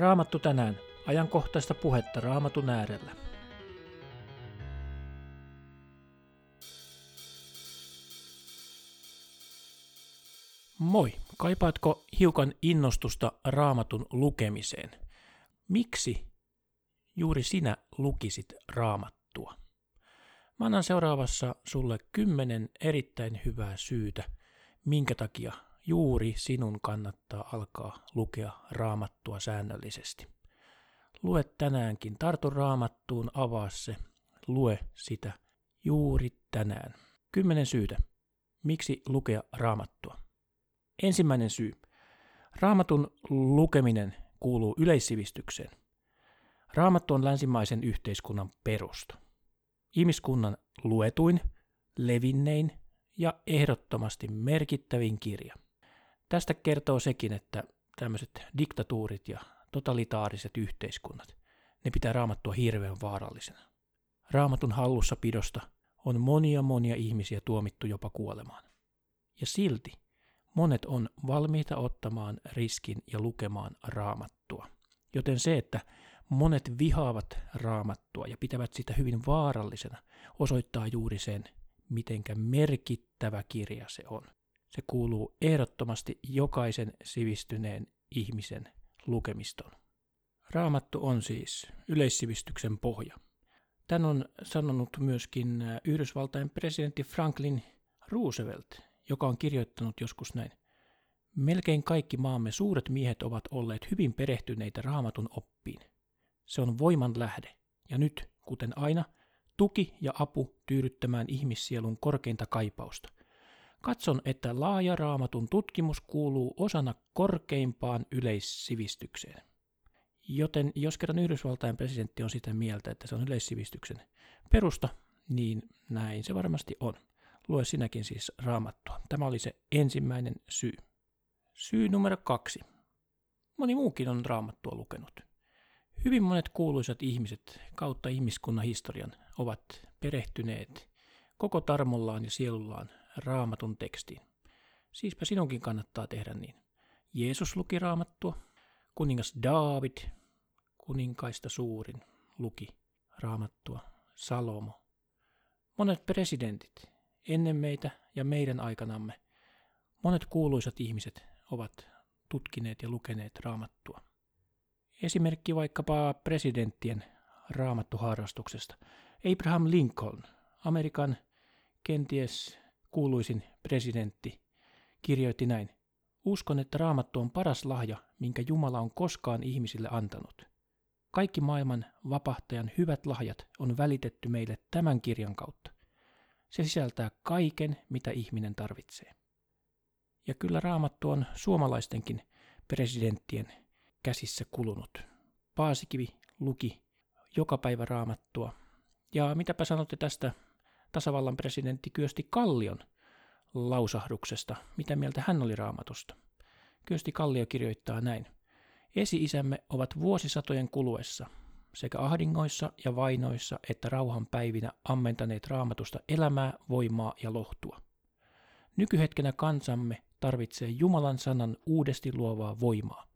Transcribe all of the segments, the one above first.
Raamattu tänään. Ajankohtaista puhetta Raamatun äärellä. Moi! Kaipaatko hiukan innostusta Raamatun lukemiseen? Miksi juuri sinä lukisit Raamattua? Mä annan seuraavassa sulle kymmenen erittäin hyvää syytä, minkä takia juuri sinun kannattaa alkaa lukea raamattua säännöllisesti. Lue tänäänkin, tartu raamattuun, avaa se, lue sitä juuri tänään. Kymmenen syytä, miksi lukea raamattua. Ensimmäinen syy. Raamatun lukeminen kuuluu yleissivistykseen. Raamattu on länsimaisen yhteiskunnan perusta. Ihmiskunnan luetuin, levinnein ja ehdottomasti merkittävin kirja. Tästä kertoo sekin, että tämmöiset diktatuurit ja totalitaariset yhteiskunnat, ne pitää raamattua hirveän vaarallisena. Raamatun hallussapidosta on monia monia ihmisiä tuomittu jopa kuolemaan. Ja silti monet on valmiita ottamaan riskin ja lukemaan raamattua. Joten se, että monet vihaavat raamattua ja pitävät sitä hyvin vaarallisena, osoittaa juuri sen, mitenkä merkittävä kirja se on. Se kuuluu ehdottomasti jokaisen sivistyneen ihmisen lukemiston. Raamattu on siis yleissivistyksen pohja. Tän on sanonut myöskin Yhdysvaltain presidentti Franklin Roosevelt, joka on kirjoittanut joskus näin. Melkein kaikki maamme suuret miehet ovat olleet hyvin perehtyneitä raamatun oppiin. Se on voiman lähde, ja nyt, kuten aina, tuki ja apu tyydyttämään ihmissielun korkeinta kaipausta – Katson, että laaja raamatun tutkimus kuuluu osana korkeimpaan yleissivistykseen. Joten jos kerran Yhdysvaltain presidentti on sitä mieltä, että se on yleissivistyksen perusta, niin näin se varmasti on. Lue sinäkin siis raamattua. Tämä oli se ensimmäinen syy. Syy numero kaksi. Moni muukin on raamattua lukenut. Hyvin monet kuuluisat ihmiset kautta ihmiskunnan historian ovat perehtyneet koko tarmollaan ja sielullaan raamatun tekstiin. Siispä sinunkin kannattaa tehdä niin. Jeesus luki raamattua, kuningas David, kuninkaista suurin, luki raamattua, Salomo. Monet presidentit, ennen meitä ja meidän aikanamme, monet kuuluisat ihmiset ovat tutkineet ja lukeneet raamattua. Esimerkki vaikkapa presidenttien raamattuharrastuksesta. Abraham Lincoln, Amerikan kenties kuuluisin presidentti, kirjoitti näin. Uskon, että raamattu on paras lahja, minkä Jumala on koskaan ihmisille antanut. Kaikki maailman vapahtajan hyvät lahjat on välitetty meille tämän kirjan kautta. Se sisältää kaiken, mitä ihminen tarvitsee. Ja kyllä raamattu on suomalaistenkin presidenttien käsissä kulunut. Paasikivi luki joka päivä raamattua. Ja mitäpä sanotte tästä tasavallan presidentti Kyösti Kallion lausahduksesta, mitä mieltä hän oli raamatusta. Kyösti Kallio kirjoittaa näin. Esi-isämme ovat vuosisatojen kuluessa sekä ahdingoissa ja vainoissa että rauhan päivinä ammentaneet raamatusta elämää, voimaa ja lohtua. Nykyhetkenä kansamme tarvitsee Jumalan sanan uudesti luovaa voimaa.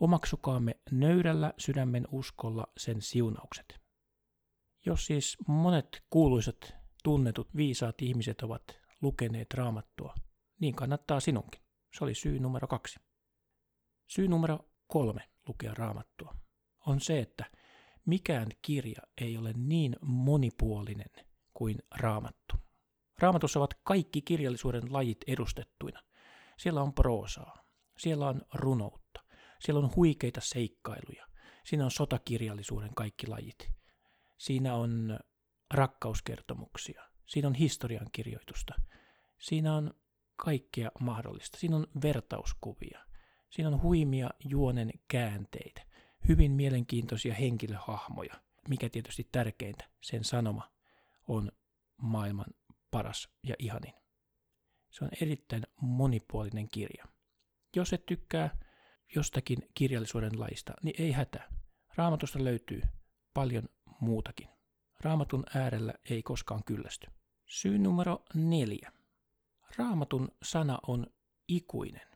Omaksukaamme nöyrällä sydämen uskolla sen siunaukset. Jos siis monet kuuluisat tunnetut viisaat ihmiset ovat lukeneet raamattua, niin kannattaa sinunkin. Se oli syy numero kaksi. Syy numero kolme lukea raamattua on se, että mikään kirja ei ole niin monipuolinen kuin raamattu. Raamatussa ovat kaikki kirjallisuuden lajit edustettuina. Siellä on proosaa, siellä on runoutta, siellä on huikeita seikkailuja, siinä on sotakirjallisuuden kaikki lajit, siinä on rakkauskertomuksia, siinä on historiankirjoitusta, siinä on kaikkea mahdollista, siinä on vertauskuvia, siinä on huimia juonen käänteitä, hyvin mielenkiintoisia henkilöhahmoja, mikä tietysti tärkeintä, sen sanoma on maailman paras ja ihanin. Se on erittäin monipuolinen kirja. Jos et tykkää jostakin kirjallisuuden laista, niin ei hätää. Raamatusta löytyy paljon muutakin. Raamatun äärellä ei koskaan kyllästy. Syy numero neljä. Raamatun sana on ikuinen.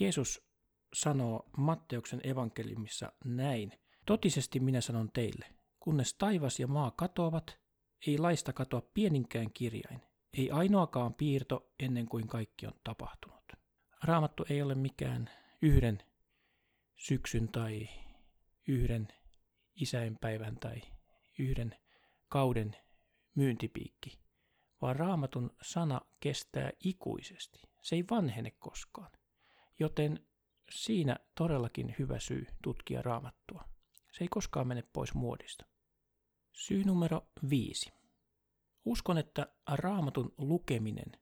Jeesus sanoo Matteuksen evankeliumissa näin. Totisesti minä sanon teille, kunnes taivas ja maa katoavat, ei laista katoa pieninkään kirjain, ei ainoakaan piirto ennen kuin kaikki on tapahtunut. Raamattu ei ole mikään yhden syksyn tai yhden isäinpäivän tai yhden kauden myyntipiikki, vaan raamatun sana kestää ikuisesti. Se ei vanhene koskaan. Joten siinä todellakin hyvä syy tutkia raamattua. Se ei koskaan mene pois muodista. Syy numero viisi. Uskon, että raamatun lukeminen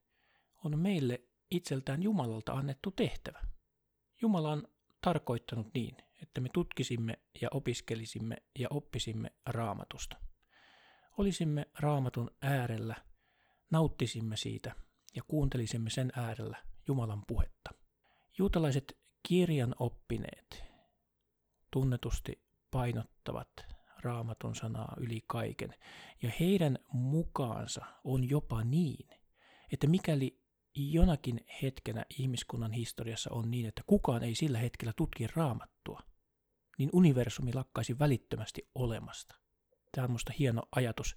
on meille itseltään Jumalalta annettu tehtävä. Jumala on tarkoittanut niin, että me tutkisimme ja opiskelisimme ja oppisimme raamatusta. Olisimme raamatun äärellä, nauttisimme siitä ja kuuntelisimme sen äärellä Jumalan puhetta. Juutalaiset kirjan oppineet tunnetusti painottavat raamatun sanaa yli kaiken, ja heidän mukaansa on jopa niin, että mikäli jonakin hetkenä ihmiskunnan historiassa on niin, että kukaan ei sillä hetkellä tutki raamattua, niin universumi lakkaisi välittömästi olemasta. Tämä on minusta hieno ajatus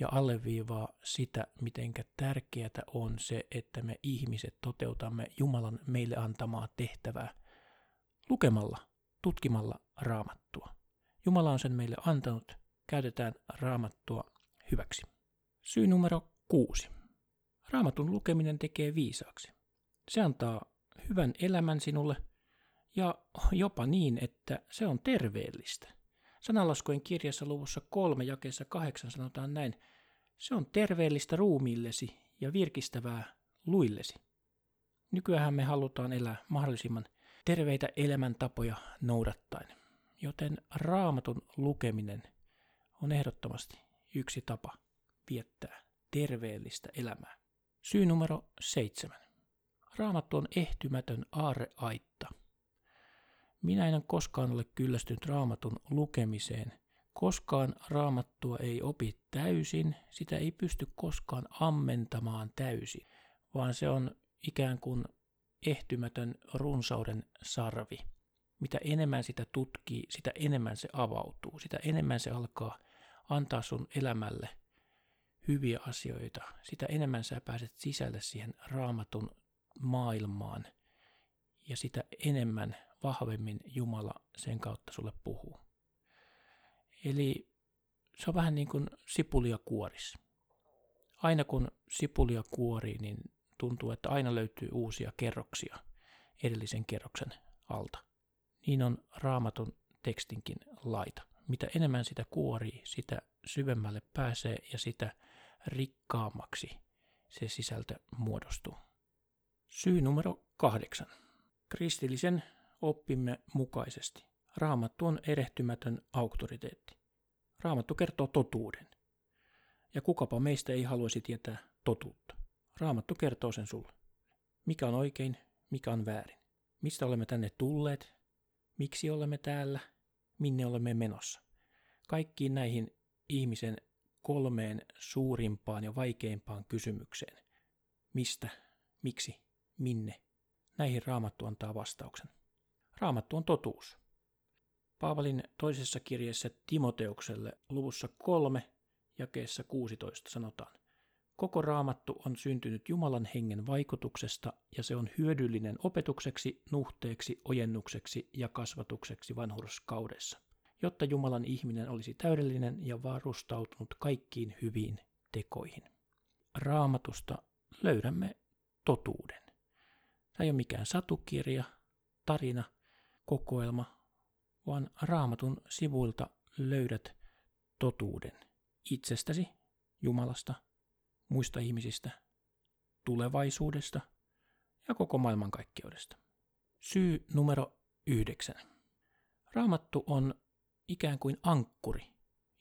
ja alleviivaa sitä, miten tärkeää on se, että me ihmiset toteutamme Jumalan meille antamaa tehtävää lukemalla, tutkimalla raamattua. Jumala on sen meille antanut, käytetään raamattua hyväksi. Syy numero kuusi. Raamatun lukeminen tekee viisaaksi. Se antaa hyvän elämän sinulle ja jopa niin, että se on terveellistä. Sananlaskujen kirjassa luvussa kolme jakeessa kahdeksan sanotaan näin, se on terveellistä ruumiillesi ja virkistävää luillesi. Nykyään me halutaan elää mahdollisimman terveitä elämäntapoja noudattaen, joten raamatun lukeminen on ehdottomasti yksi tapa viettää terveellistä elämää. Syy numero seitsemän. Raamattu on ehtymätön aarreaitta. Minä en koskaan ole kyllästynyt raamatun lukemiseen. Koskaan raamattua ei opi täysin, sitä ei pysty koskaan ammentamaan täysin, vaan se on ikään kuin ehtymätön runsauden sarvi. Mitä enemmän sitä tutkii, sitä enemmän se avautuu, sitä enemmän se alkaa antaa sun elämälle hyviä asioita, sitä enemmän sä pääset sisälle siihen raamatun maailmaan ja sitä enemmän vahvemmin Jumala sen kautta sulle puhuu. Eli se on vähän niin kuin sipulia kuoris. Aina kun sipulia kuorii, niin tuntuu, että aina löytyy uusia kerroksia edellisen kerroksen alta. Niin on raamatun tekstinkin laita. Mitä enemmän sitä kuorii, sitä syvemmälle pääsee ja sitä rikkaammaksi se sisältö muodostuu. Syy numero kahdeksan. Kristillisen oppimme mukaisesti. Raamattu on erehtymätön auktoriteetti. Raamattu kertoo totuuden. Ja kukapa meistä ei haluaisi tietää totuutta. Raamattu kertoo sen sulle. Mikä on oikein, mikä on väärin. Mistä olemme tänne tulleet, miksi olemme täällä, minne olemme menossa. Kaikkiin näihin ihmisen kolmeen suurimpaan ja vaikeimpaan kysymykseen. Mistä, miksi, minne. Näihin Raamattu antaa vastauksen. Raamattu on totuus. Paavalin toisessa kirjeessä Timoteukselle luvussa kolme jakeessa 16 sanotaan, Koko raamattu on syntynyt Jumalan hengen vaikutuksesta ja se on hyödyllinen opetukseksi, nuhteeksi, ojennukseksi ja kasvatukseksi vanhurskaudessa, jotta Jumalan ihminen olisi täydellinen ja varustautunut kaikkiin hyviin tekoihin. Raamatusta löydämme totuuden. Tämä ei ole mikään satukirja, tarina, kokoelma, vaan raamatun sivuilta löydät totuuden itsestäsi, Jumalasta, muista ihmisistä, tulevaisuudesta ja koko maailmankaikkeudesta. Syy numero yhdeksän. Raamattu on ikään kuin ankkuri,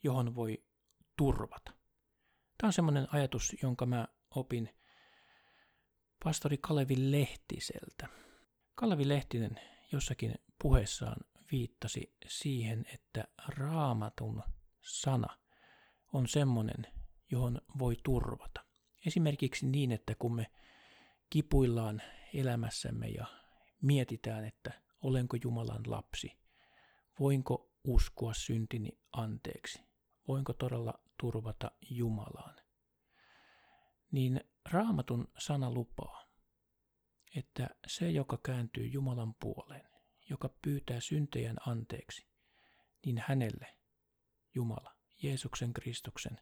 johon voi turvata. Tämä on semmoinen ajatus, jonka mä opin pastori Kalevi Lehtiseltä. Kalevi Lehtinen jossakin puheessaan viittasi siihen, että raamatun sana on semmoinen, johon voi turvata. Esimerkiksi niin, että kun me kipuillaan elämässämme ja mietitään, että Olenko Jumalan lapsi? Voinko uskoa syntini anteeksi? Voinko todella turvata Jumalaan? Niin raamatun sana lupaa, että se, joka kääntyy Jumalan puoleen, joka pyytää syntejän anteeksi, niin hänelle Jumala, Jeesuksen Kristuksen,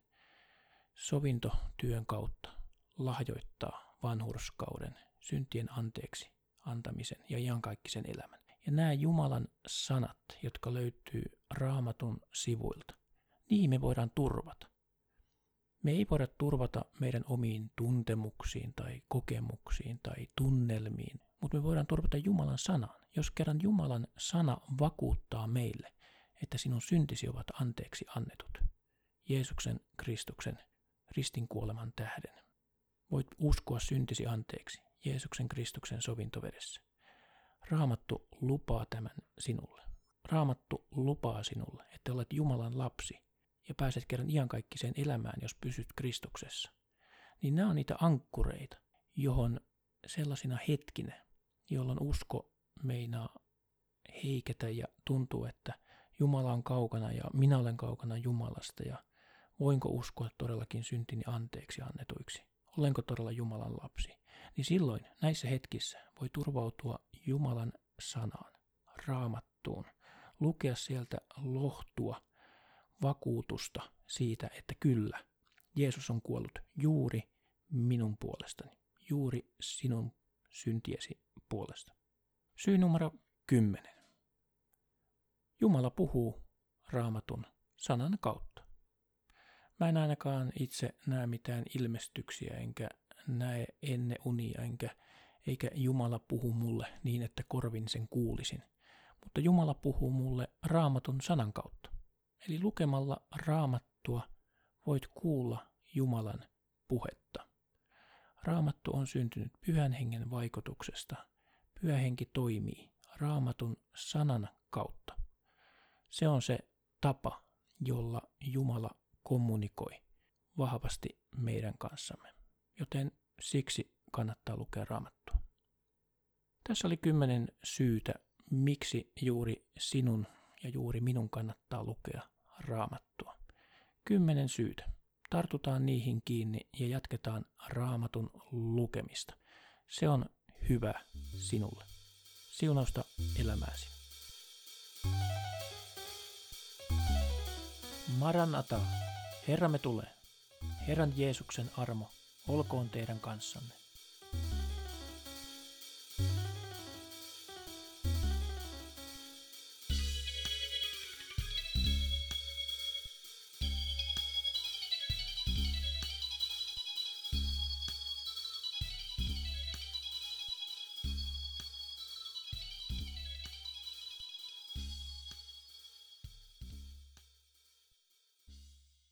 sovintotyön kautta lahjoittaa vanhurskauden, syntien anteeksi antamisen ja iankaikkisen elämän. Ja nämä Jumalan sanat, jotka löytyy raamatun sivuilta, niihin me voidaan turvata. Me ei voida turvata meidän omiin tuntemuksiin tai kokemuksiin tai tunnelmiin, mutta me voidaan turvata Jumalan sanaan. Jos kerran Jumalan sana vakuuttaa meille, että sinun syntisi ovat anteeksi annetut, Jeesuksen Kristuksen ristin kuoleman tähden. Voit uskoa syntisi anteeksi Jeesuksen Kristuksen sovintovedessä. Raamattu lupaa tämän sinulle. Raamattu lupaa sinulle, että olet Jumalan lapsi ja pääset kerran iankaikkiseen elämään, jos pysyt Kristuksessa. Niin nämä on niitä ankkureita, johon sellaisina hetkinä, jolloin usko meinaa heiketä ja tuntuu, että Jumala on kaukana ja minä olen kaukana Jumalasta ja voinko uskoa todellakin syntini anteeksi annetuiksi? Olenko todella Jumalan lapsi? Niin silloin näissä hetkissä voi turvautua Jumalan sanaan, raamattuun, lukea sieltä lohtua, vakuutusta siitä, että kyllä, Jeesus on kuollut juuri minun puolestani, juuri sinun syntiesi puolesta. Syy numero 10. Jumala puhuu raamatun sanan kautta. Mä en ainakaan itse näe mitään ilmestyksiä, enkä näe enne unia, enkä, eikä Jumala puhu mulle niin, että korvin sen kuulisin. Mutta Jumala puhuu mulle raamatun sanan kautta. Eli lukemalla raamattua voit kuulla Jumalan puhetta. Raamattu on syntynyt pyhän hengen vaikutuksesta. Pyhä henki toimii raamatun sanan kautta. Se on se tapa, jolla Jumala kommunikoi vahvasti meidän kanssamme. Joten siksi kannattaa lukea raamattua. Tässä oli kymmenen syytä, miksi juuri sinun ja juuri minun kannattaa lukea raamattua. Kymmenen syytä. Tartutaan niihin kiinni ja jatketaan raamatun lukemista. Se on hyvä sinulle. Siunausta elämääsi. Maranata, Herramme tulee. Herran Jeesuksen armo olkoon teidän kanssanne.